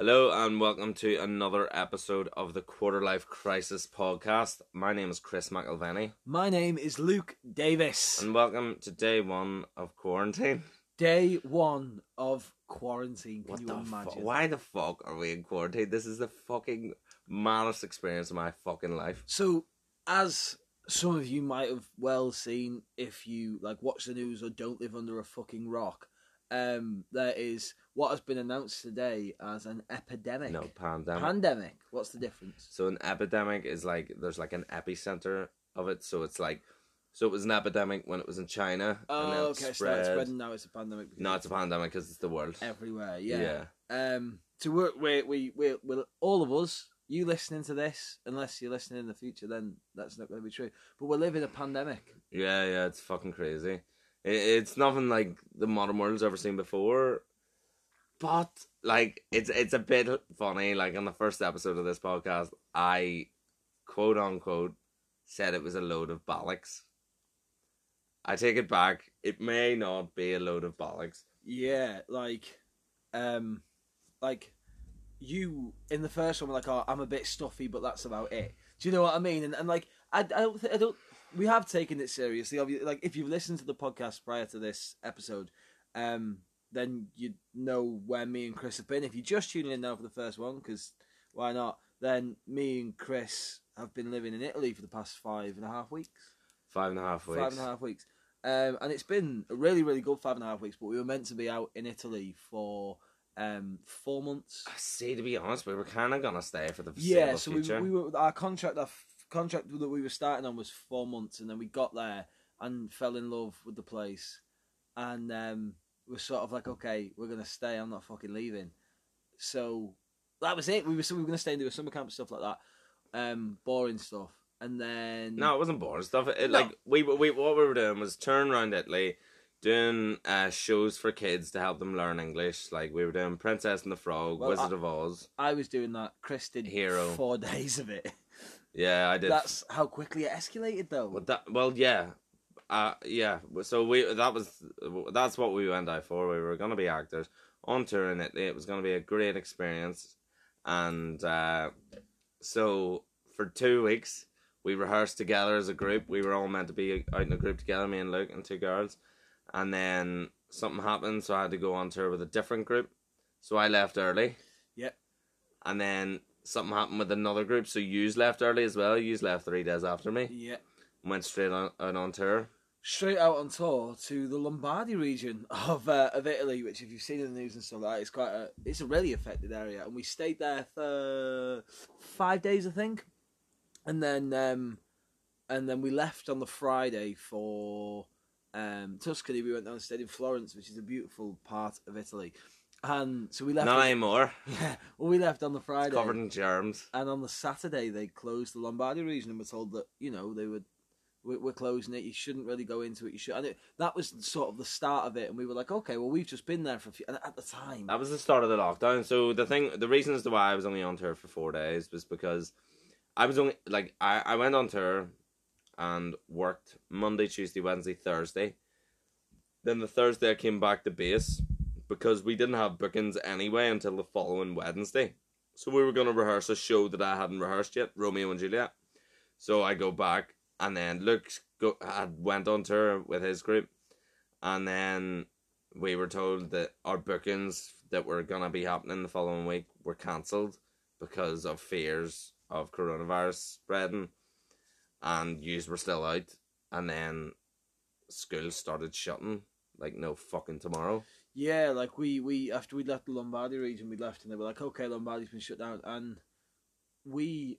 Hello and welcome to another episode of the Quarter Life Crisis podcast. My name is Chris McElveny My name is Luke Davis. and welcome to day one of quarantine. Day one of quarantine. Can What you the imagine? fu- Why the fuck are we in quarantine? This is the fucking maddest experience of my fucking life. So, as some of you might have well seen if you like watch the news or don't live under a fucking rock, um, there is what has been announced today as an epidemic. No pandemic. Pandemic. What's the difference? so an epidemic is like there's like an epicenter of it. So it's like so it was an epidemic when it was in China. and Oh, okay. So spread. it's spreading now. It's a pandemic. No, it's a pandemic because it's the world. everywhere. Yeah. yeah. Um. So we're we we we we all of us. You listening to this, unless you're listening in the future, then that's not going to be true. But we're living a pandemic. Yeah, yeah, it's fucking crazy. It, it's nothing like the modern world's ever seen before, but like it's it's a bit funny. Like on the first episode of this podcast, I quote unquote said it was a load of bollocks. I take it back. It may not be a load of bollocks. Yeah, like, um, like you in the first one were like, "Oh, I'm a bit stuffy, but that's about it." Do you know what I mean? And and like, I, I don't, th- I don't. We have taken it seriously. Obviously, like if you've listened to the podcast prior to this episode, um, then you know where me and Chris have been. If you're just tuning in now for the first one, because why not? Then me and Chris have been living in Italy for the past five and a half weeks. Five and a half weeks. Five and a half weeks. Um, and it's been a really, really good five and a half weeks. But we were meant to be out in Italy for um, four months. I See, to be honest, we were kind of gonna stay for the Yeah, so we, we were our contract. Our f- contract that we were starting on was four months, and then we got there and fell in love with the place, and um, we're sort of like, okay, we're gonna stay. I'm not fucking leaving. So that was it. We were so we were gonna stay and do a summer camp and stuff like that. Um, boring stuff, and then No, it wasn't boring stuff. It, No. Like we, we, what we were doing was turn around Italy, doing uh, shows for kids to help them learn English. Like we were doing Princess and the Frog, Well, Wizard I- of Oz. I was doing that. Chris did Hero. four days of it. Yeah, I did. That's how quickly it escalated, though. Well, that, well, yeah, uh, yeah. So we that was that's what we went out for. We were gonna be actors on tour in Italy. It was gonna be a great experience, and uh, so for two weeks we rehearsed together as a group. We were all meant to be out in a group together, me and Luke and two girls, and then something happened, so I had to go on tour with a different group. So I left early. Yep. And then something happened with another group, so yous left early as well. Yous left three days after me Yeah. went straight on, out on tour. Straight out on tour to the Lombardy region of uh, of Italy, which if you've seen in the news and stuff like that, it's quite a it's a really affected area, and we stayed there for five days, I think, and then um, and then we left on the Friday for um, Tuscany. We went down and stayed in Florence, which is a beautiful part of Italy, and so we left. Not on- anymore. yeah, well, we left on the Friday. Covered in germs. And on the Saturday, they closed the Lombardy region and were told that you know they would we're, we're closing it. You shouldn't really go into it. You should. And it, that was sort of the start of it. And we were like, okay, well, we've just been there for a few. At the time, That was the start of the lockdown. So the thing, the reason as to why I was only on tour for four days was because I was only like I, I went on tour and worked Monday, Tuesday, Wednesday, Thursday. Then the Thursday I came back to base because we didn't have bookings anyway until the following Wednesday. So we were going to rehearse a show that I hadn't rehearsed yet, Romeo and Juliet. So I go back and then Luke go, had went on tour with his group, and then we were told that our bookings that were gonna be happening the following week were cancelled because of fears of coronavirus spreading, and yous were still out, and then schools started shutting like no fucking tomorrow. yeah, like we we after we left the Lombardy region, we left and they were like, okay, Lombardy's been shut down, and we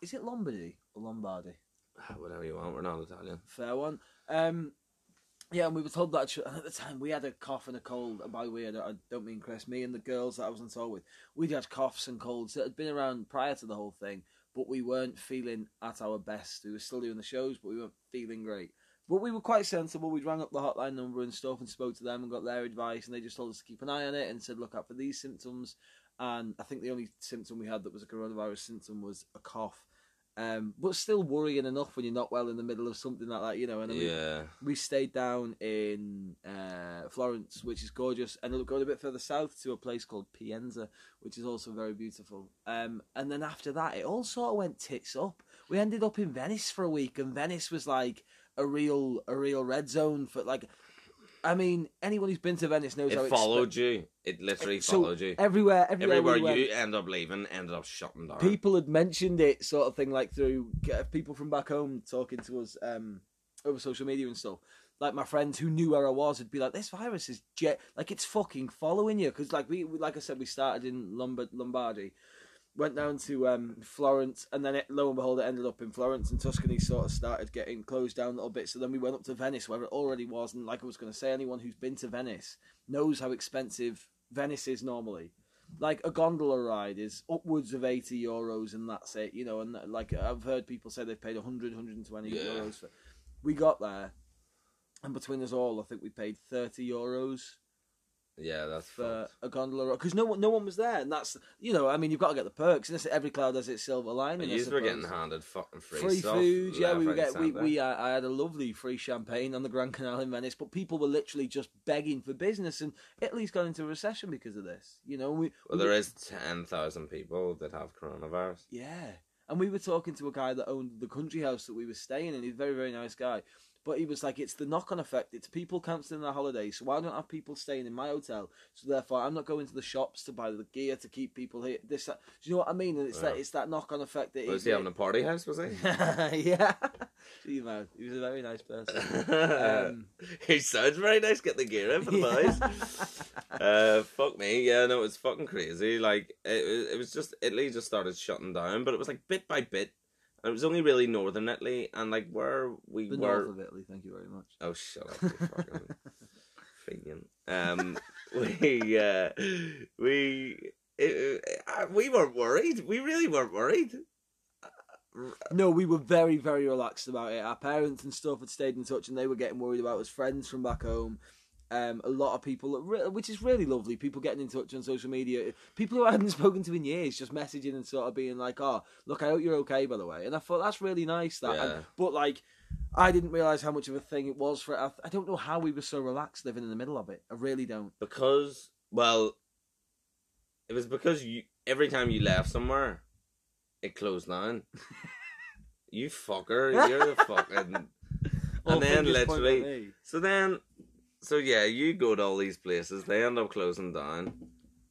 is it Lombardy or Lombardy? Whatever you want, we're not Italian. Fair one. Um, yeah, and we were told that at the time we had a cough and a cold. And by don't, I don't mean Chris, me and the girls that I was on tour with, we'd had coughs and colds that had been around prior to the whole thing, but we weren't feeling at our best. We were still doing the shows, but we weren't feeling great. But we were quite sensible. We rang up the hotline number and stuff and spoke to them and got their advice, and they just told us to keep an eye on it and said look out for these symptoms. And I think the only symptom we had that was a coronavirus symptom was a cough. Um, but still worrying enough when you're not well in the middle of something like that, you know. And then we, Yeah. we stayed down in uh, Florence, which is gorgeous, and going a bit further south to a place called Pienza, which is also very beautiful. Um, and then after that, it all sort of went tits up. We ended up in Venice for a week, and Venice was like a real a real red zone for like. I mean, anyone who's been to Venice knows how It followed you. It literally So, followed you. everywhere, everywhere, Everywhere we went, you end up leaving, ended up shutting down. people had mentioned it sort of thing like through uh, people from back home talking to us um over social media and stuff like my friends who knew where i was would be like this virus is jet like it's fucking following you because like we we- like i said we started in Lombard- lombardy went down to um florence and then it, lo and behold it ended up in florence and tuscany sort of started getting closed down a little bit so then we went up to venice where it already was and like i was going to say anyone who's been to venice knows how expensive venice is normally like a gondola ride is upwards of 80 euros and that's it you know and like i've heard people say they've paid 100 120 Yeah. euros for we got there and between us all i think we paid 30 euros yeah, that's for fucked. a gondola ride because no one no one was there and that's you know i mean you've got to get the perks and this, every cloud has its silver lining You were getting handed fucking free, Free stuff food, yeah. We were right, get we, we uh, I had a lovely free champagne on the Grand Canal in Venice, but people were literally just begging for business, and Italy's gone into recession because of this. You know, we Well, we there is ten thousand people that have coronavirus. Yeah. And we were talking to a guy that owned the country house that we were staying in. He's a very, very nice guy. But he was like, it's the knock on effect. It's people cancelling their holidays. So I don't have people staying in my hotel. So therefore, I'm not going to the shops to buy the gear to keep people here. This, that. Do you know what I mean? And it's that it's that knock on effect that Was he having a party house? Was he? yeah. Gee, man. He was a very nice person. Um, he sounds very nice. Get the gear in for the boys. uh, fuck me. Yeah, no, it was fucking crazy. Like it, was- it was just Italy just started shutting down, but it was like bit by bit. And it was only really northern Italy, and like where we the were. north of Italy. Thank you very much. Oh, shut up, you fucking. Um, we uh, we it, uh, we weren't worried. We really weren't worried. No, we were very, very relaxed about it. Our parents and stuff had stayed in touch, and they were getting worried about us. Friends from back home, um, a lot of people, which is really lovely. People getting in touch on social media, people who I hadn't spoken to in years, just messaging and sort of being like, "Oh, look, I hope you're okay, by the way." And I thought that's really nice. That, Yeah. and, but like, I didn't realize how much of a thing it was for. I, I don't know how we were so relaxed living in the middle of it. I really don't. because well it was because you every time you left somewhere it closed down you fucker you're the fucking and then fingers point at literally so then so yeah you go to all these places they end up closing down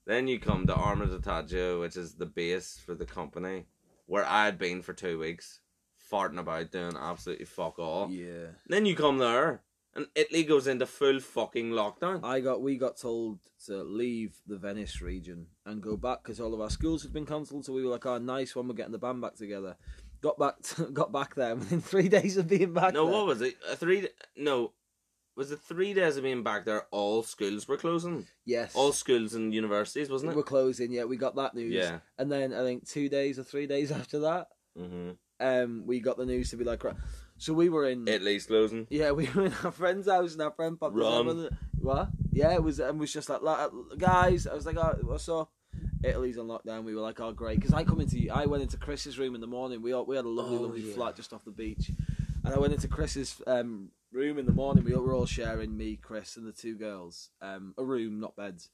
then you come to Arma di Taggia, which is the base for the company where i had been for two weeks farting about doing absolutely fuck all Yeah. then you come there and italy goes into full fucking lockdown I got we got told to leave the Venice region and go back because all of our schools had been cancelled. So we were like, "Oh, nice one, we're getting the band back together." Got back, to, got back there within three days of being back. No, there. what was it? A three? No, was it three days of being back there? All schools were closing. Yes, All schools and universities, wasn't it? we're closing. Yeah, we got that news. Yeah. and then I think two days or three days after that, hmm um, we got the news to be like, so we were in. Italy's closing. Yeah, we were in our friend's house and our friend popped Rum. What? Yeah, it was and was just like, like, guys. I was like, oh, what's up? Italy's on lockdown. We were like, oh great, because I come into I went into Chris's room in the morning. We all, we had a lovely, Oh, lovely yeah. flat just off the beach, and I went into Chris's um, room in the morning. We were all sharing me, Chris, and the two girls, um, a room, not beds.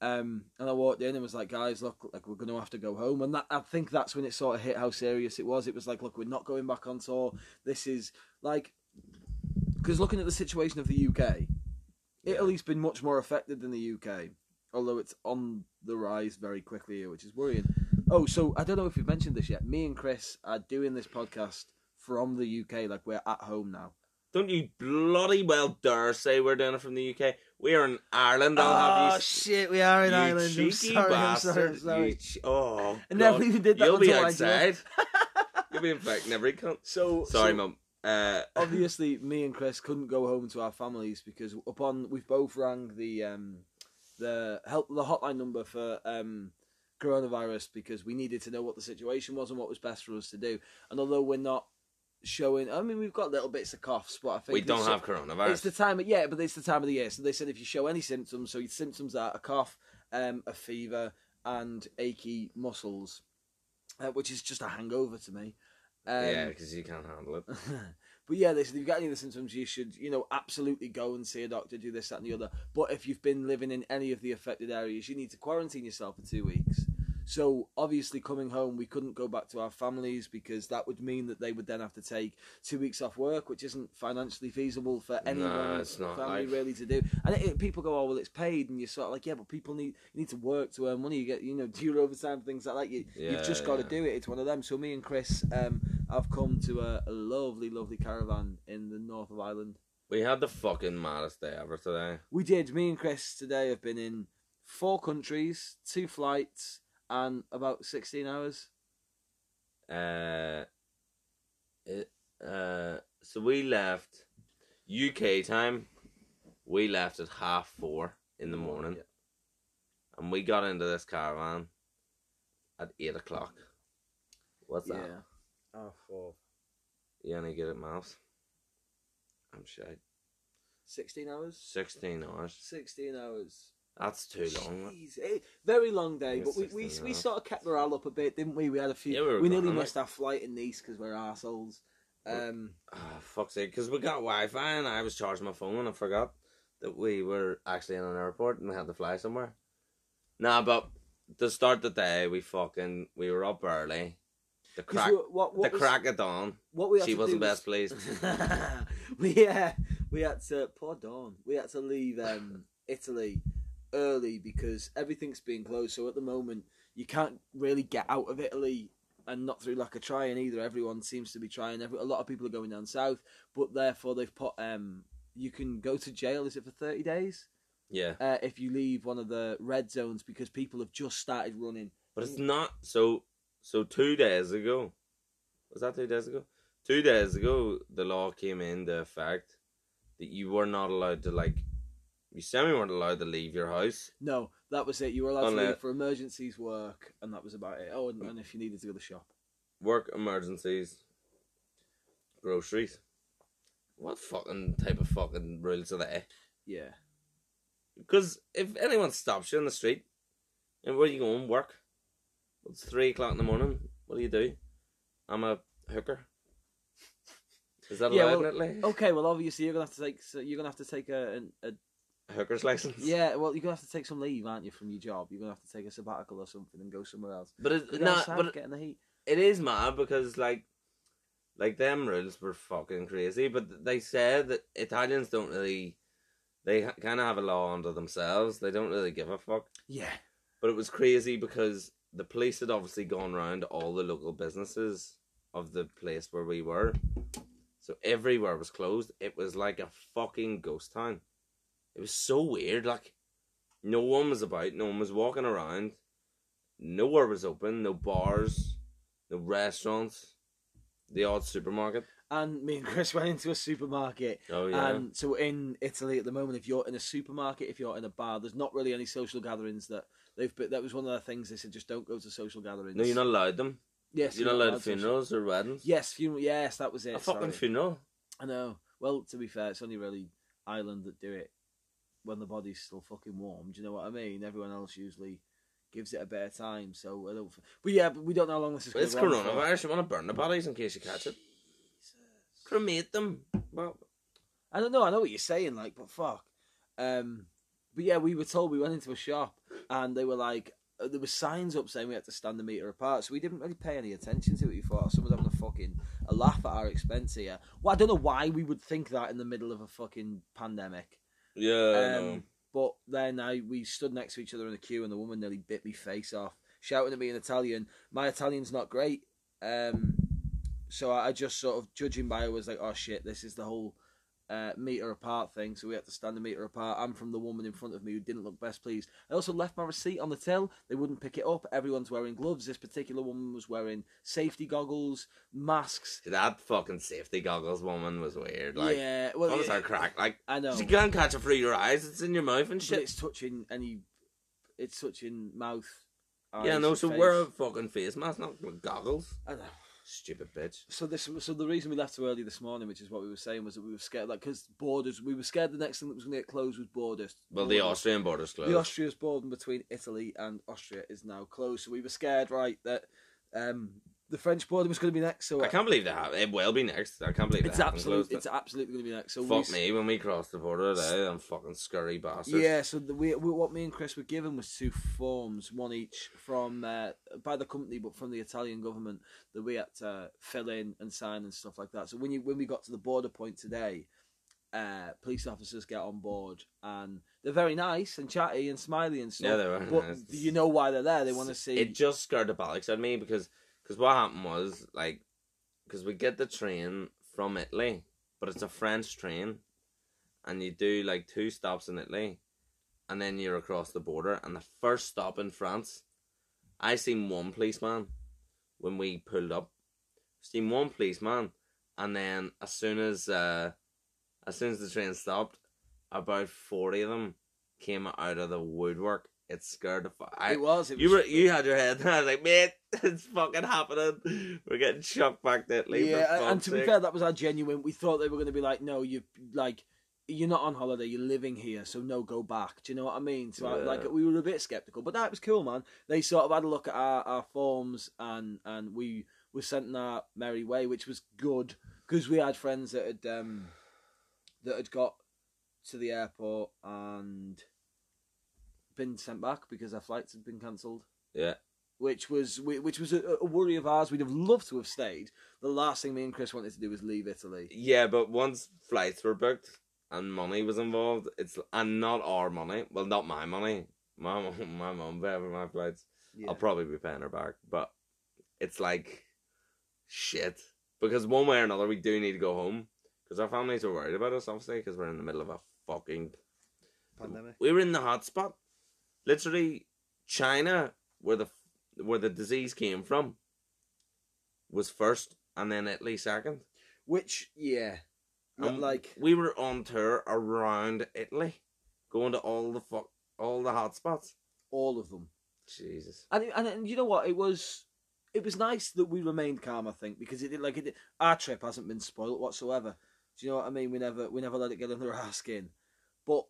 Um, and I walked in and was like, guys, look, like we're going to have to go home. And that I think that's when it sort of hit how serious it was. It was like, look, we're not going back on tour. This is like, because looking at the situation of the UK, Yeah. Italy's been much more affected than the UK, although it's on the rise very quickly here, which is worrying. Oh, so I don't know if you've mentioned this yet. Me and Chris are doing this podcast from the UK, like we're at home now. Don't you bloody well dare say we're doing it from the UK. We are in Ireland. I'll have you. Oh shit, we are in you Ireland. I'm cheeky sorry, I'm bastard. sorry, I'm sorry. You ch- oh, I never even did that You'll be until I joined. outside. You'll be infecting every cunt. So Sorry, so, mum. Uh, obviously me and Chris couldn't go home to our families because upon we've both rang the um the help the hotline number for um coronavirus because we needed to know what the situation was and what was best for us to do. And although we're not showing I mean we've got little bits of coughs, but I think we don't have coronavirus. it's the time of, yeah, but it's the time of the year. So they said if you show any symptoms, so your symptoms are a cough, um, a fever, and achy muscles, uh, which is just a hangover to me. Um, yeah, because you can't handle it. but yeah, they said if you've got any of the symptoms, you should, you know, absolutely go and see a doctor, do this, that, and the other. But if you've been living in any of the affected areas, you need to quarantine yourself for two weeks. So obviously, coming home, we couldn't go back to our families because that would mean that they would then have to take two weeks off work, which isn't financially feasible for anyone it's not, family really to do. And it, it- people go, "Oh, well, it's paid," and you're sort of like, "Yeah, but people need you need to work to earn money. You get, you know, do your overtime things like that. You, Yeah, you've just got to yeah. do it. It's one of them." So me and Chris, um, have come to a, a lovely, lovely caravan in the north of Ireland. We had the fucking maddest day ever today. We did. Me and Chris today have been in four countries, two flights, and about sixteen hours. Uh, it, uh, so we left UK time. We left at half four in the morning, Yeah. and we got into this caravan at eight o'clock. What's that? Yeah. Oh, four. You only get it, mouse. I'm shy. Sixteen hours. Sixteen hours. Sixteen hours. That's too long. Jeez, eh, very long day, but we, we, we sort of kept morale up a bit, didn't we? We had a few. Yeah, we we nearly missed our flight in Nice because we're assholes. Um, Ah, fuck's sake, because we got Wi-Fi and I was charging my phone and I forgot that we were actually in an airport and we had to fly somewhere. Nah, but to start the day, we fucking we were up early. The crack, what, what the was- crack of dawn. What we She wasn't was- best pleased. we uh, we had to poor Dawn. We had to leave um, Italy early because everything's being closed. So at the moment, you can't really get out of Italy and not through like a trying either. Everyone seems to be trying. Every, a lot of people are going down south, but therefore they've put um, you can go to jail. Is it for thirty days? Yeah, Uh, if you leave one of the red zones because people have just started running. but it's not so. So two days ago, was that two days ago? Two days ago, the law came into effect that you were not allowed to like. You semi weren't allowed to leave your house. No, that was it. You were allowed to leave for emergencies, work, and that was about it. Oh, and, and if you needed to go to the shop. work emergencies, groceries. What fucking type of fucking rules are they? Yeah. Because if anyone stops you in the street, and where you going? Work. It's three o'clock in the morning. What do you do? I'm a hooker. Is that Yeah, allowed well, in Italy? Okay, well, obviously you're gonna have to take so you're gonna have to take a, a, a Hooker's license. yeah. Well, you're gonna have to take some leave, aren't you, from your job? You're gonna have to take a sabbatical or something and go somewhere else. but it's not. nah, down south, but get in the heat. it is mad because like like them rules were fucking crazy but they said that italians don't really they kind of have a law under themselves they don't really give a fuck Yeah. but it was crazy because the police had obviously gone around all the local businesses of the place where we were so everywhere was closed it was like a fucking ghost town it was so weird like no one was about no one was walking around nowhere was open no bars no restaurants the odd supermarket And me and Chris went into a supermarket. oh yeah And so in Italy at the moment, if you're in a supermarket, if you're in a bar, there's not really any social gatherings that they've. But that was one of the things they said: just don't go to social gatherings. no you're not allowed them Yes, you're not allowed to social- funerals or weddings Yes, funeral. Yes, that was it. a fucking funeral I know. Well, to be fair, it's only really Ireland that do it when the body's still fucking warm. Do you know what I mean? Everyone else usually gives it a better time. So I don't. But yeah, but we don't know how long this is. it's gonna go on for. coronavirus you want to burn the bodies in case you catch it cremate them well I don't know. I know what you're saying, like, but fuck. Um, but yeah, we were told we went into a shop and they were like, uh, there were signs up saying we had to stand a meter apart, so we didn't really pay any attention to it. We thought someone's having a fucking a laugh at our expense here. Well, I don't know why we would think that in the middle of a fucking pandemic. Yeah. Um, but then I we stood next to each other in a queue, and the woman nearly bit me face off, shouting at me in Italian. My Italian's not great, um, so I, I just sort of judging by it was like, oh shit, this is the whole uh, meter apart thing. So we had to stand a meter apart. I'm from the woman in front of me who didn't look best pleased. I also left my receipt on the till. They wouldn't pick it up. Everyone's wearing gloves. This particular woman was wearing safety goggles, masks. that fucking safety goggles woman was weird like yeah, well, what was yeah, her crack like I know. you can't catch it through your eyes it's in your mouth and But shit it's touching any, it's touching mouth. yeah eyes, no so face. wear a fucking face mask not goggles I know. Stupid bitch So this, so the reason we left so early this morning, which is what we were saying, was that we were scared, like, because borders. We were scared the next thing that was going to get closed was borders. well the austrian border's closed the Austria's border between Italy and Austria is now closed. So we were scared, right, that um, the French border was going to be next. So I can't believe that. It will be next. I can't believe it's they haven't absolute. It's absolutely going to be next. So Fuck s- me when we crossed the border today. I'm fucking scurry bastards. Yeah, so the, we, we, what me and Chris were given was two forms, one each from uh, by the company, but from the Italian government that we had to fill in and sign and stuff like that. So when you when we got to the border point today, uh, police officers get on board and they're very nice and chatty and smiley and stuff. Yeah, they were But nice. you know why they're there? They want to see. It just scared the bollocks out of me because cause what happened was like because we get the train from Italy, but it's a French train, and you do like two stops in Italy, and then you're across the border. And the first stop in France, I seen one policeman when we pulled up. Seen one policeman, and then as soon as uh, as soon as the train stopped, about forty of them came out of the woodwork. It scared the fuck. I, it was. It was you were you had your head. and I was like, mate, it's fucking happening. We're getting chucked back to Italy. yeah, and to be fair, that was our genuine. We thought they were going to be like, no, you like. You're not on holiday. You're living here, so no, go back. Do you know what I mean? So, I, like, we were a bit skeptical, but that was cool, man. They sort of had a look at our, our forms, and and we were sent in our merry way, which was good because we had friends that had um that had got to the airport and been sent back because their flights had been cancelled yeah, which was which was a, a worry of ours. We'd have loved to have stayed. The last thing me and Chris wanted to do was leave Italy. yeah, but once flights were booked and money was involved, it's and not our money. Well, not my money. My mom, my mom paid for my flights. Yeah. I'll probably be paying her back, but it's like shit because one way or another we do need to go home because our families are worried about us, obviously, because we're in the middle of a fucking Pandemic. We were in the hot spot. Literally, China, where the where the disease came from, was first, and then Italy second. Which yeah, And like we were on tour around Italy, going to all the fuck all the hot spots. all of them. Jesus. And, and and you know what? It was it was nice that we remained calm. I think because it did like it. Did, our trip hasn't been spoiled whatsoever. Do you know what I mean? We never we never let it get under our skin. But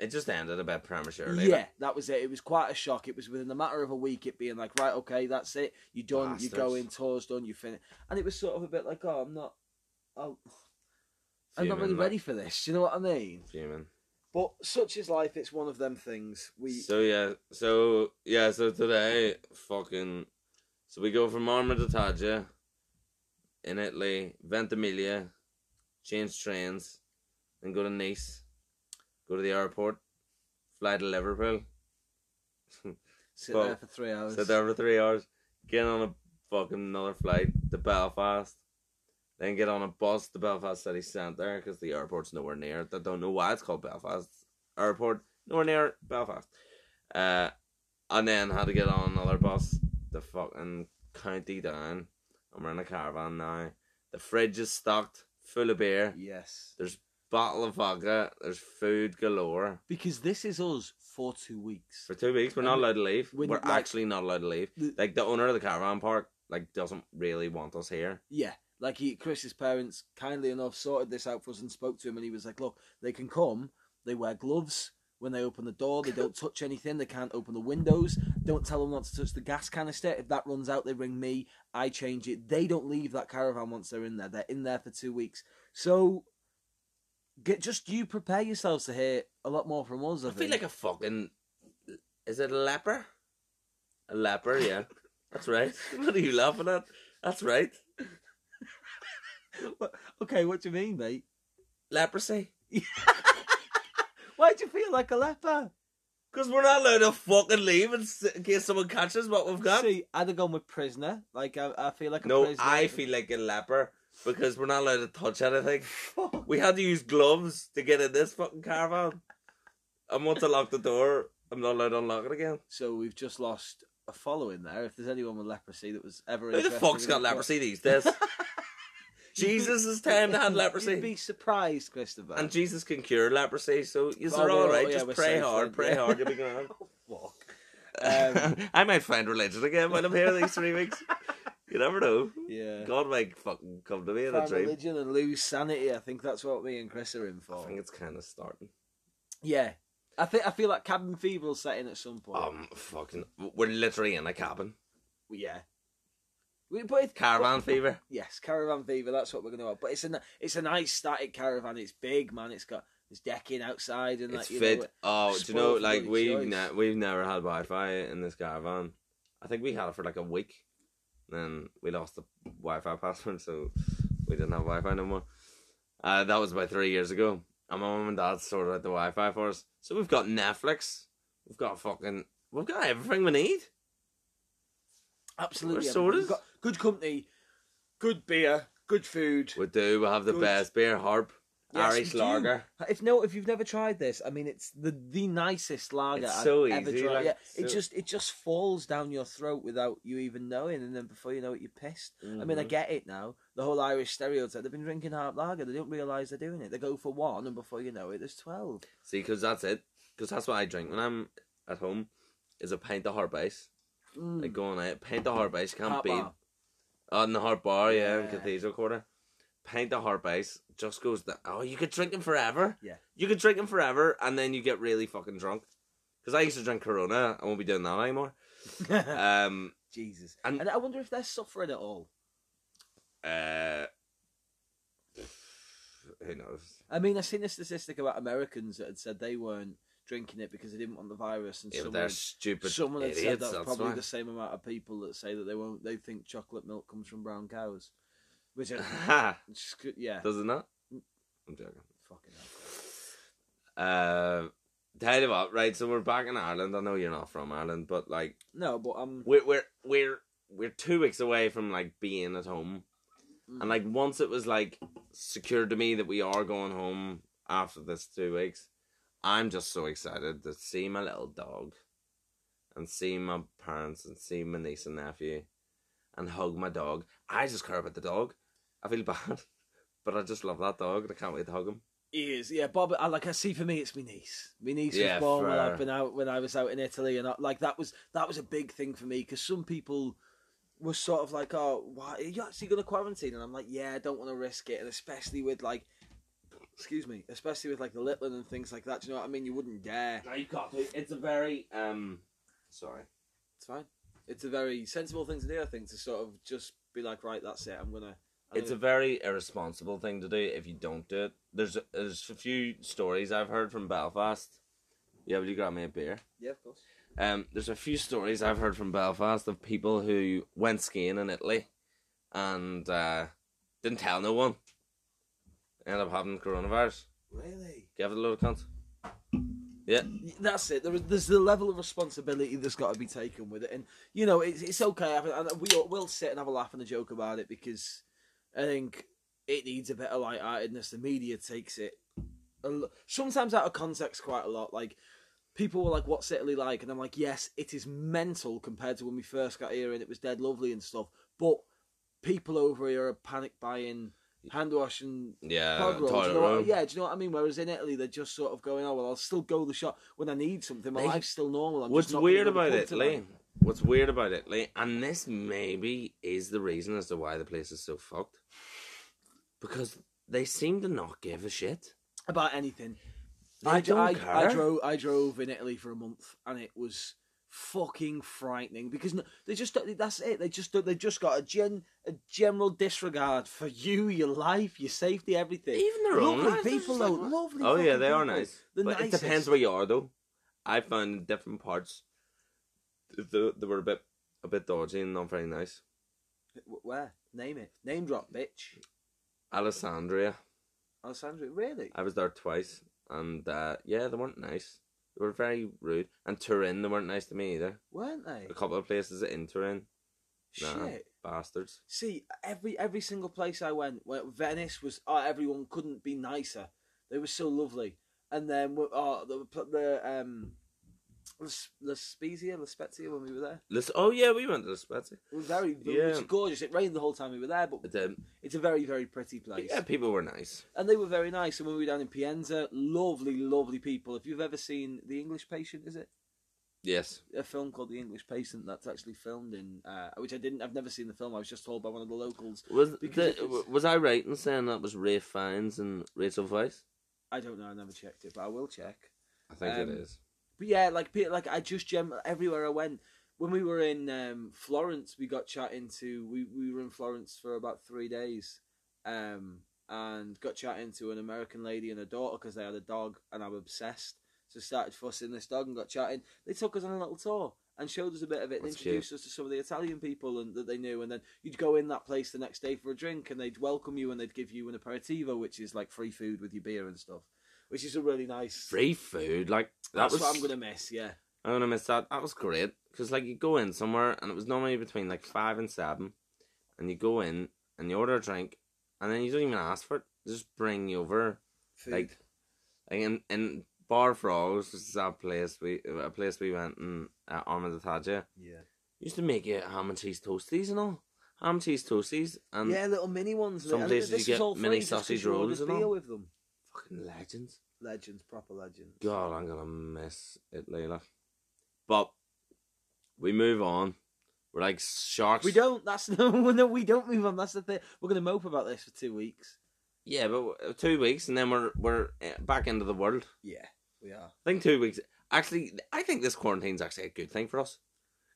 It just ended a bit prematurely. yeah, that was it. It was quite a shock. It was within a matter of a week. It being like, right, okay, that's it. You done. You go in. Tours done. You finish. And it was sort of a bit like, oh, I'm not. Oh, I'm not really like, ready for this. Do you know what I mean? Fuming. But such is life. It's one of them things. We So yeah, so yeah, so today, fucking, so we go from Arma di Taggia, in Italy, Ventimiglia, change trains, and go to Nice, go to the airport, fly to Liverpool, sit there for three hours. sit there for three hours, get on a fucking another flight to Belfast, then get on a bus to Belfast city centre because the airport's nowhere near. I don't know why it's called Belfast Airport, nowhere near Belfast. Uh, and then had to get on another bus to fucking County Down. And we're in a caravan now. The fridge is stocked, full of beer. Yes. Bottle of vodka. There's food galore. Because this is us for two weeks. For two weeks, we're not allowed to leave. when, We're like- actually not allowed to leave. The- Like the owner of the caravan park, like doesn't really want us here. Yeah. Like he, Chris's parents, kindly enough, sorted this out for us and spoke to him, and he was like, "Look, they can come. They wear gloves when they open the door. They don't touch anything. They can't open the windows. Don't tell them not to touch the gas canister. If that runs out, they ring me. I change it. They don't leave that caravan once they're in there. They're in there for two weeks. So, get just you prepare yourselves to hear a lot more from us. I, I feel think. like a fucking. Is it a leper? A leper, yeah. That's right. What are you laughing at? That's right. Okay, what do you mean, mate? Leprosy. Why do you feel like a leper? Because we're not allowed to fucking leave in, in case someone catches what we've got. See, I'd have gone with prisoner. Like I, I feel like a no, prisoner. I feel like a leper because we're not allowed to touch anything. We had to use gloves to get in this fucking caravan. And once I lock the door, I'm not allowed to unlock it again. So we've just lost a following there. If there's anyone with leprosy that was ever Who the fuck's got leprosy these days? Jesus' time they had leprosy. You'd be surprised, Christopher. And Jesus can cure leprosy, so you're Oh, all we're- yeah, Just pray hard, then, pray yeah. hard, you'll be grand. Fuck. Um, I might find religion again while I'm here these three weeks. You never know. yeah. God might fucking come to me in a dream. religion and lose sanity. I think that's what me and Chris are in for. I think it's kind of starting. Yeah. I think I feel like cabin fever will set in at some point. Um, fucking, we're literally in a cabin. yeah. We- But it, Caravan fever. Yes, caravan fever. That's what we're going to have. But it's a it's a nice static caravan. It's big, man. It's got there's decking outside and It's like you fit. know, oh, do you know? Like we've ne- we've never had Wi-Fi in this caravan. I think we had it for like a week. Then we lost the Wi-Fi password, so we didn't have Wi-Fi no more. Uh, that was about three years ago. And my mum and dad sorted out the Wi-Fi for us, so we've got Netflix. We've got fucking. We've got everything we need. Absolutely. we're sorted. We've got good company, good beer, good food. We do. We have the Good. best beer, Harp, Yes, Irish lager. If no, if you've never tried this, I mean, it's the the nicest lager It's I've so ever easy, tried. like, yeah, it so- just it just falls down your throat without you even knowing, and then before you know it, you're pissed. I mean, I Mhm. get it now. The whole Irish stereotype. They've been drinking Harp lager. They don't realise they're doing it. They go for one, and before you know it, there's twelve. See, because that's it. Because that's what I drink when I'm at home. Is a pint of Harp Ice. Mm. Like going out, pint of Harp Ice can't beat. bar. On the Harp Bar, yeah, in Yeah. Cathedral Quarter. Pint of Harp Ice just goes down. Oh, you could drink them forever. Yeah. You could drink them forever, and then you get really fucking drunk. Because I used to drink Corona. I won't be doing that anymore. Um, Jesus. And- And, I wonder if they're suffering at all. uh, who knows? I mean, I seen a statistic about Americans that had said they weren't drinking it because they didn't want the virus, and Yeah, someone, they're stupid someone had idiots. said that's that's probably why. the same amount of people that say that they won't. They think chocolate milk comes from brown cows, which Ha! yeah, Does it not? Mm. I'm joking. fucking hell. Uh, tell you what, right? So we're back in Ireland. I know you're not from Ireland, but like No, but um, we're we're we're we're two weeks away from like being at home, Mm. and like once it was like secured to me that we are going home after this two weeks, I'm just so excited to see my little dog, and see my parents and see my niece and nephew, and hug my dog. I just care about the dog. I feel bad, but I just love that dog. and I can't wait to hug him. he is yeah. Bob, I, like I see for me, it's my niece. My niece Yeah, was born when. I've been out when I was out in Italy, and I, like that was that was a big thing for me because some people were sort of like, "Oh, why are you actually going to quarantine?" And I'm like, "Yeah, I don't want to risk it," and especially with like. Excuse me, especially with like the Litland and things like that. Do you know what I mean? You wouldn't dare. No, you got to. It's a very um. Sorry. It's fine. It's a very sensible thing to do, I think, to sort of just be like, right, that's it. I'm gonna. It's a very irresponsible thing to do if you don't do it. There's a, there's a few stories I've heard from Belfast. Yeah, will you grab me a beer? yeah, of course. Um, there's a few stories I've heard from Belfast of people who went skiing in Italy and uh, didn't tell no one. Ended up having coronavirus. Really? Give it a load of cunt. Yeah. That's it. There is, there's the level of responsibility that's got to be taken with it, and you know it's it's okay. I mean, and we will sit and have a laugh and a joke about it because I think it needs a bit of light-heartedness. The media takes it lo- sometimes out of context quite a lot. Like people were like, "What's Italy like?" And I'm like, "Yes, it is mental compared to when we first got here and it was dead lovely and stuff." But people over here are panic buying hand washing Yeah. pod rolls, you know what- yeah, do you know what I mean? Whereas in Italy, they're just sort of going, "Oh well, I'll still go the shop when I need something. My They- life's still normal." I'm What's weird gonna go to about Italy? Tonight." What's weird about Italy, and this maybe is the reason as to why the place is so fucked, because they seem to not give a shit. about anything. They I, don't I, care. I drove. I drove in Italy for a month, and it was fucking frightening because no, they just that's it. They just they just got a gen a general disregard for you, your life, your safety, everything. Even their own lovely lives, people, though. like, lovely. Oh yeah, they are nice. The but nicest. it depends where you are, though. I found different parts they, they were a bit a bit dodgy and not very nice. Where? Name it. Name drop, bitch. Alessandria, Alessandria, really? I was there twice, and uh, yeah, they weren't nice. They were very rude. And Turin, they weren't nice to me either. Weren't they? A couple of places in Turin, nah, Shit. bastards. See, every every single place I went, where Venice was, oh, everyone couldn't be nicer. They were so lovely. And then, oh, the the um, La Spezia, La Spezia, when we were there, oh yeah, we went to the Spezia. it was very, it Yeah. was gorgeous. It rained the whole time we were there, but it's a very, very pretty place. yeah, people were nice. And they were very nice. And when we were down in Pienza, lovely, lovely people. If you've ever seen The English Patient, is it? Yes. a film called The English Patient that's actually filmed in, uh, which I didn't. I've never seen the film. I was just told by one of the locals. Was the, was I right in saying that was Ralph Fiennes and Rachel Weisz? I don't know. I never checked it, but I will check. I think Um, it is. But yeah, like like I just gem everywhere I went, when we were in um, Florence, we got chatting to we, we were in Florence for about three days, um, and got chatting to an American lady and her daughter because they had a dog, and I'm obsessed. So started fussing this dog and got chatting. They took us on a little tour and showed us a bit of it and introduced us to some of the Italian people and that they knew. And then you'd go in that place the next day for a drink, and they'd welcome you and they'd give you an aperitivo, which is like free food with your beer and stuff, which is a really nice. Free food, like that That's was. what I'm gonna miss. Yeah. I'm gonna miss that. That was great because like you go in somewhere and it was normally between like five and seven, and you go in and you order a drink, and then you don't even ask for it. They just bring you over Food. like, like in in Bar Frogs, which is that place we a place we went in at Arma di Taggia. yeah. Used to make you ham and cheese toasties and all. Ham and cheese toasties and yeah, little mini ones. some places you get mini free just 'cause sausage rolls and all. with them. Fucking legends. Legends, proper legends. God, I'm gonna miss it, Layla. But we move on. We're like sharks. We don't. That's no, no. We don't move on. That's the thing. We're gonna mope about this for two weeks. Yeah, but uh, two weeks and then we're we're uh, back into the world. Yeah, we are. I think two weeks. Actually, I think this quarantine's actually a good thing for us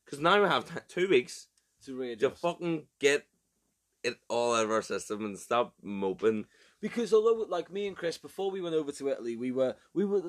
because now we have t- two weeks To to fucking get it all out of our system and stop moping. Because although, like me and Chris, before we went over to Italy, we were we were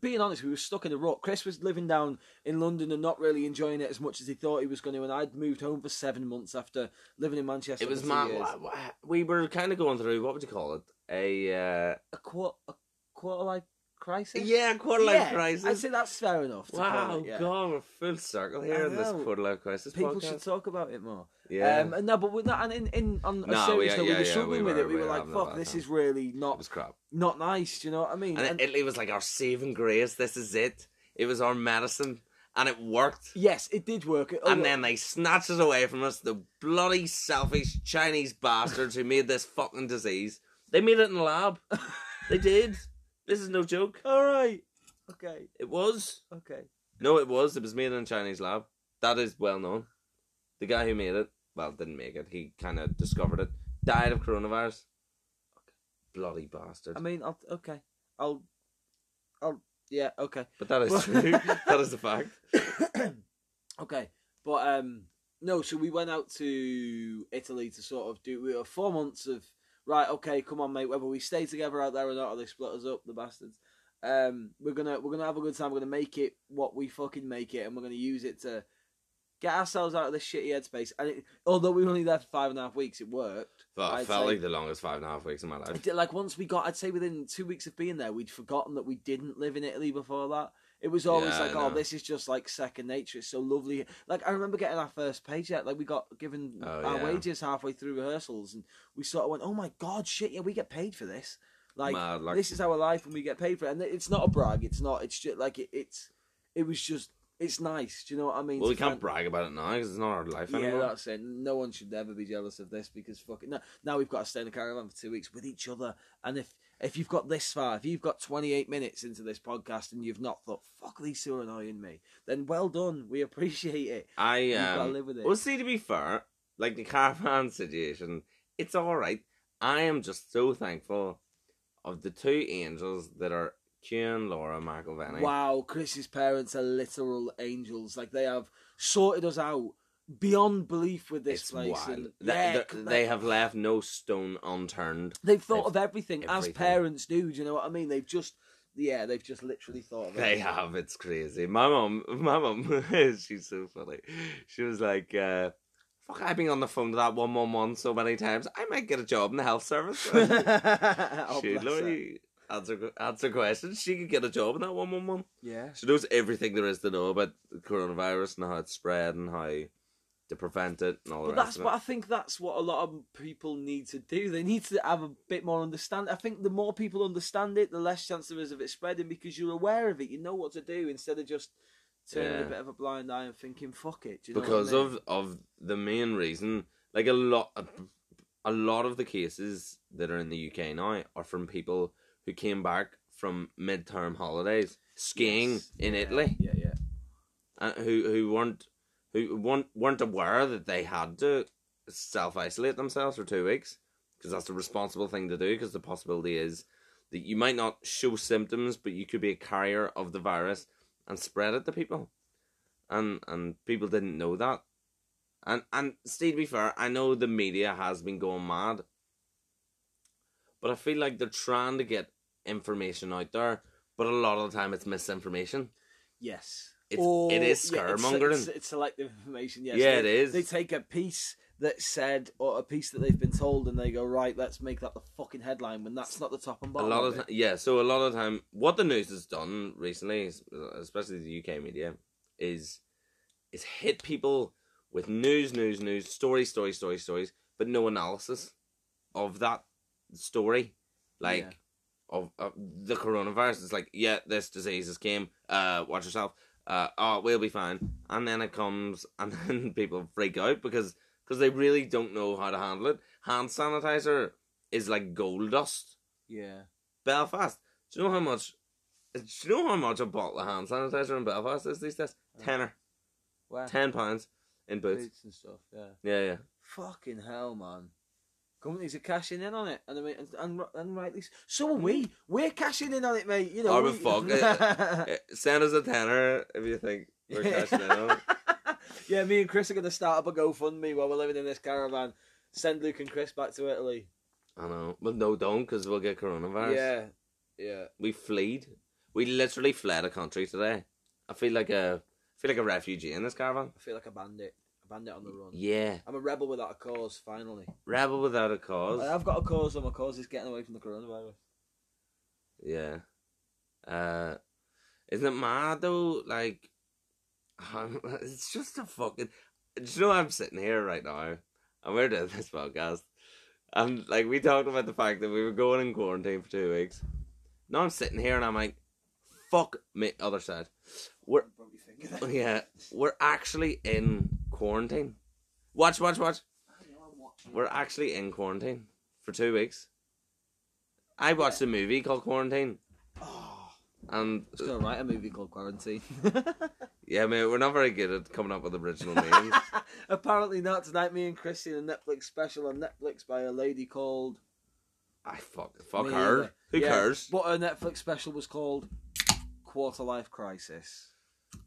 being honest, we were stuck in a rut. Chris was living down in London and not really enjoying it as much as he thought he was going to. And I'd moved home for seven months after living in Manchester. It was for two mad. years. wha- wha- We were kind of going through what would you call it? A uh, A quarter, a quarter life crisis. yeah, quarter life Yeah, crisis. I'd say that's fair enough. Wow, it, yeah. God, we're full circle here in this quarter life crisis People podcast. should talk about it more. yeah, Um, and no, but we're not. And in, in on a No, serious we- note, we yeah, were yeah, struggling we with it. We we were were like, "Fuck, this time. is really it not was crap. not nice." Do you know what I mean? And, And- Italy was like our saving grace. This is it. It was our medicine, and it worked. yes, it did work. It- and oh, then they snatched it away from us. The bloody selfish Chinese bastards who made this fucking disease. They made it in the lab. they did. This is no joke. all right, okay, It was. okay. No, it was. It was made in a Chinese lab. That is well known. The guy who made it, well, didn't make it. He kind of discovered it. Died of coronavirus. Bloody bastard. I mean, I'll, okay, I'll, I'll, yeah, okay, but that is true. that is the fact. okay. But um, no. So we went out to Italy to sort of do. We were four months of right. Okay, come on, mate. Whether we stay together out there or not, or they split us up, the bastards. Um, we're gonna we're gonna have a good time. We're gonna make it what we fucking make it, and we're gonna use it to get ourselves out of this shitty headspace. And it, although we were only there for five and a half weeks, it worked. But I'd it felt say- like the longest five and a half weeks of my life. did, like once we got, I'd say within two weeks of being there, we'd forgotten that we didn't live in Italy before that. It was always Yeah, like, oh, this is just like second nature. It's so lovely. Like I remember getting our first paycheck. Like we got given Oh, our yeah. wages halfway through rehearsals, and we sort of went, oh my god, shit, yeah, we get paid for this. Like, Mad, like- this is our life, and we get paid for it. And it's not a brag. It's not. It's just like it, it's. It was just. It's nice. Do you know what I mean? Well, we can't find- brag about it now because it's not our life yeah, anymore. that's it. No one should ever be jealous of this because fucking now, now we've got to stay in a caravan for two weeks with each other. And if if you've got this far, if you've got twenty eight minutes into this podcast and you've not thought fuck these two are annoying me, then well done. We appreciate it. I um, live with it. Well, see, to be fair, like the caravan situation, it's all right. I am just so thankful of the two angels that are Q and Laura McElvenny. Wow, Chris's parents are literal angels. Like they have sorted us out beyond belief with this It's place. wild. And, They- yeah, they, they have left no stone unturned. They've thought they've- of everything, as parents do. Do you know what I mean? They've just yeah, they've just literally thought of They have. It's crazy. My mom, my mom, she's so funny. She was like, uh, "Fuck, I've been on the phone to that one one one so many times. I might get a job in the health service." oh, she literally answer answer questions. She could get a job in that one one one. Yeah. She knows everything there is to know about the coronavirus and how it's spread and how to prevent it and all But that's but. I think that's what a lot of people need to do. They need to have a bit more understand. I think the more people understand it, the less chance there is of it spreading because you're aware of it. You know what to do instead of just turning Yeah. a bit of a blind eye and thinking "fuck it." Because what I mean? of of the main reason like a lot a lot of the cases that are in the UK now are from people who came back from midterm holidays skiing Yes. in Yeah, Italy Yeah, yeah. and who who weren't who weren't, weren't aware that they had to self isolate themselves for two weeks because that's the responsible thing to do because the possibility is that you might not show symptoms but you could be a carrier of the virus and spread it to people and and people didn't know that. And and Steve, to be fair, I know the media has been going mad, but I feel like they're trying to get information out there, but a lot of the time it's misinformation. Yes. It's- it is yeah, it's- scaremongering. It's, selective information. Yes. Yeah, They- it is. They take a piece that said or a piece that they've been told, and they go right. Let's make that the fucking headline when that's not the top and bottom. A lot of of yeah. So a lot of time, what the news has done recently, especially the UK media, is is hit people with news, news, news, story, story, story, stories, but no analysis of that story, like Yeah. of, of the coronavirus. It's like, yeah, this disease has came. Uh, watch yourself. Uh, oh, we'll be fine. And then it comes, and then people freak out because because they really don't know how to handle it. Hand sanitizer is like gold dust. Yeah. Belfast. Do you know how much? Do you know how much a bottle of hand sanitizer in Belfast is these days? Tenner, Wow. ten pounds in Boots. Boots and stuff. Yeah. Yeah, yeah. Fucking hell, man. Companies are cashing in on it, and I mean, and, and, rightly. So are we. We're cashing in on it, mate. You know. Oh, we... but fuck Eh, Send us a tenner if you think we're cashing in on it. yeah, me and Chris are going to start up a GoFundMe while we're living in this caravan. Send Luke and Chris back to Italy. I know, but no, don't, because we'll get coronavirus. Yeah, yeah. we fled. We literally fled a country today. I feel like a, I feel like a refugee in this caravan. I feel like a bandit. Bandit on the run. Yeah, I'm a rebel without a cause, finally. rebel without a cause. I've got a cause, and my cause is getting away from the coronavirus. Yeah. Uh, isn't it mad though? Like, it's just a fucking. Do you know I'm sitting here right now, and we're doing this podcast, and like we talked about the fact that we were going in quarantine for two weeks. Now I'm sitting here and I'm like, fuck me. Other side, we're Probably think of that. yeah, we're actually in quarantine. Watch, watch, watch. We're actually in quarantine for two weeks. I watched a movie called Quarantine, Oh, and going to write a movie called Quarantine. Yeah, man, we're not very good at coming up with original names. Apparently not. Tonight, me and Chris seen a Netflix special on Netflix by a lady called. I fuck, fuck Me her. either. Who Yeah, cares? But her Netflix special was called Quarter Life Crisis.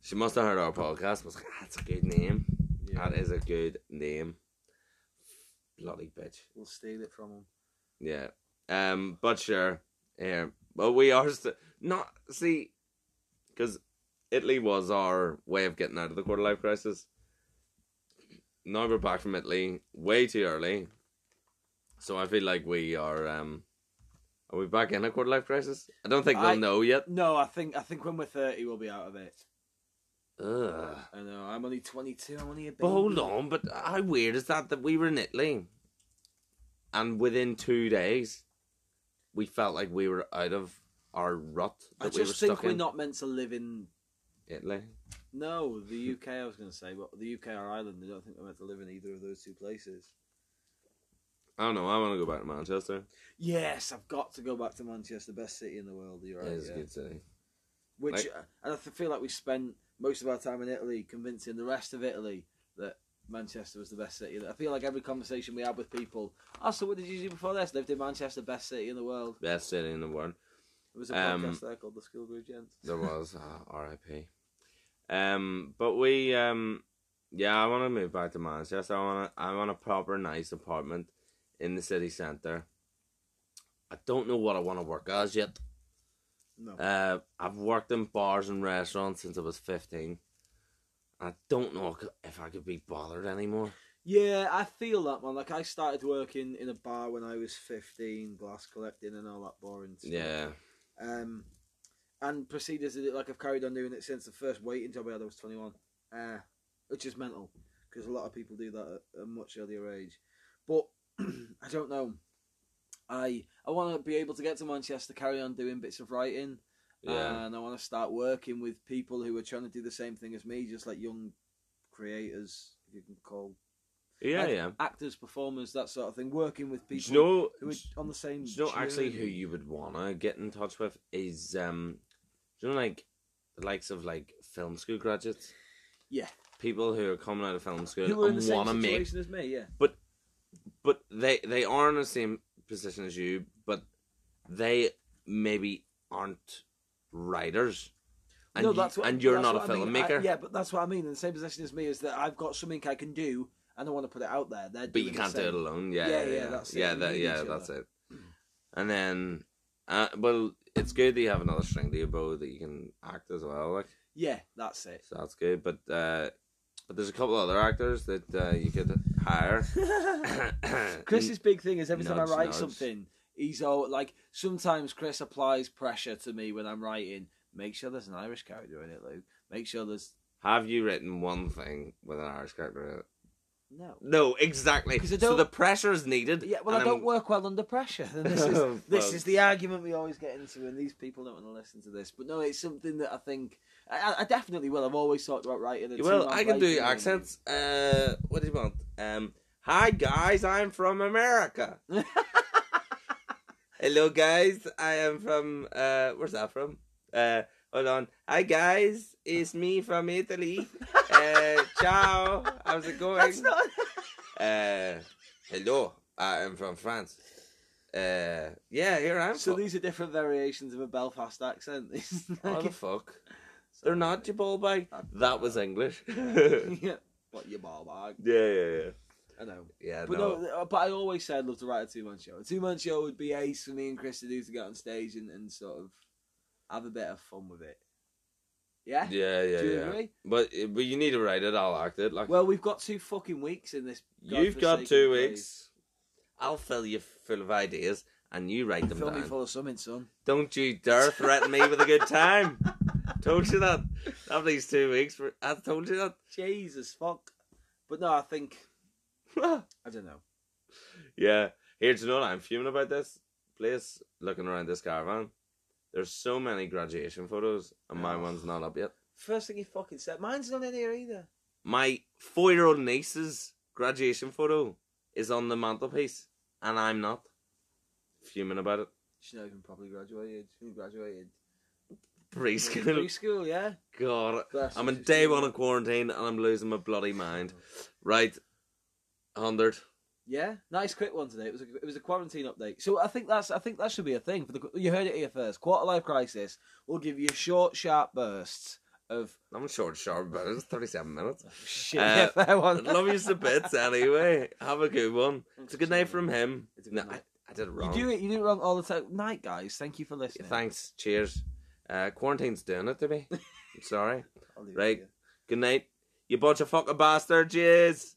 She must have heard our podcast. Was like, "Ah, that's a good name. Yeah. That is a good name. Bloody bitch. We'll steal it from him. Yeah. Um. But sure. Yeah. But we are st- not see, because Italy was our way of getting out of the quarter life crisis. Now we're back from Italy way too early. So I feel like we are. Um. Are we back in a quarter life crisis? I don't think they'll I- know yet. No, I think I think when we're thirty, we'll be out of it. Ugh. I know. I'm only twenty two. I'm only a baby. But hold on, but how weird is that that we were in Italy and within two days we felt like we were out of our rut I that we were just think we're in not meant to live in. Italy. No, the UK. I was going to say, but the UK or Ireland. I don't think we're meant to live in either of those two places. I don't know, I want to go back to Manchester. Yes, I've got to go back to Manchester, best city in the world. You're right. it is yeah. a good city. Which, Like- uh, and I feel like we spent most of our time in Italy convincing the rest of Italy that Manchester was the best city. I feel like every conversation we had with people, oh, so what did you do before this? Lived in Manchester, best city in the world. Best city in the world. There was a podcast Um, there called The Schoolboy Gents. There was uh, R.I.P. Um, but we um, yeah, I want to move back to Manchester. I want to, I want a proper nice apartment in the city centre. I don't know what I want to work as yet. No. Uh, I've worked in bars and restaurants since I was 15. I don't know if I could be bothered anymore. Yeah, I feel that man. Like I started working in a bar when I was fifteen, glass collecting and all that boring stuff. Yeah. Um, and proceeded to do like I've carried on doing it since the first waiting job I had. I was twenty one. Uh, which is mental because a lot of people do that at a much earlier age. But I don't know. I I want to be able to get to Manchester, carry on doing bits of writing, Yeah. and I want to start working with people who are trying to do the same thing as me, just like young creators, if you can call yeah, yeah. actors, performers, that sort of thing. Working with people you know, who are on the same. you know actually who you would want to get in touch with is, um, you know, like, the likes of, like, film school graduates? Yeah, People who are coming out of film school who are in the and same want to make situation as me. Yeah, but they they are in the same position as you, but they maybe aren't writers. and no, that's what, and you're not a I mean. filmmaker. I- yeah, but that's what I mean. In the same position as me is that I've got something I can do, and I want to put it out there. They're but you can't do it alone. Yeah, Yeah, yeah, yeah, that's it. Yeah, We that, yeah, that's other. it. And then, uh, well, it's good that you have another string to your bow that you can act as well. Like, Yeah, that's it. so that's good. But uh, but there's a couple other actors that uh, you could hire. Chris's big thing is every time I write nudge. something, he's all like. Sometimes Chris applies pressure to me when I'm writing. Make sure there's an Irish character in it, Luke. Make sure there's Have you written one thing with an Irish character in it? No. No, exactly. So the pressure is needed. Yeah, well, I don't I'm- work well under pressure. And this is Oh, this is the argument we always get into, and these people don't want to listen to this. But no, it's something that I think I, I definitely will. I've always talked about writing. Well, I can do accents. Uh, what do you want? Um, hi guys, I'm from America. Hello guys, I am from. Uh, where's that from? Uh, hold on. Hi guys, it's me from Italy. Uh, ciao. How's it going? That's not. Uh, hello, I am from France. Uh, yeah, here I am. so these are different variations of a Belfast accent. What the fuck? They're not your ball bag. That was English. yeah. What your ball bag? Yeah, yeah, yeah. I know. Yeah, But no. no. but I always said I'd love to write a two man show. A two man show would be ace for me and Chris to do to get on stage and, and sort of have a bit of fun with it. Yeah? Yeah, yeah, Do you yeah. agree? But but you need to write it. I'll act it. Like Well, we've got two fucking weeks in this. you've got godforsaken two place. weeks. I'll fill you full of ideas, and you write them Fill me down. full of something, son. Don't you dare threaten me with a good time. told you that. After these two weeks, for- I told you that. Jesus fuck. But no, I think I don't know. yeah. Here, do you know what I'm fuming about this place? Looking around this caravan, there's so many graduation photos, and my Oh. one's not up yet. First thing he fucking said, mine's not in here either. My four-year-old niece's graduation photo is on the mantelpiece, and I'm not fuming about it. She's not even properly graduated. Who graduated? Preschool. Preschool, yeah. God, Bless I'm in day one of quarantine, and I'm losing my bloody mind. Oh. Right, hundred. Yeah, nice quick one today. It was a, it was a quarantine update. So I think that's I think that should be a thing for the you heard it here first. Quarter life crisis We'll give you short, sharp bursts of I'm short, sharp it. It's 37 minutes. shit. Uh, yeah, fair one. Love you to bits anyway. Have a good one. It's a good night from him. It's a good No, night. I, I did it You do it. You do it wrong all the time. Night, guys. Thank you for listening. Thanks. Cheers. Uh, quarantine's doing it to me. I'm sorry. I'll leave it Right. Good night. You bunch of fucking bastards. Cheers.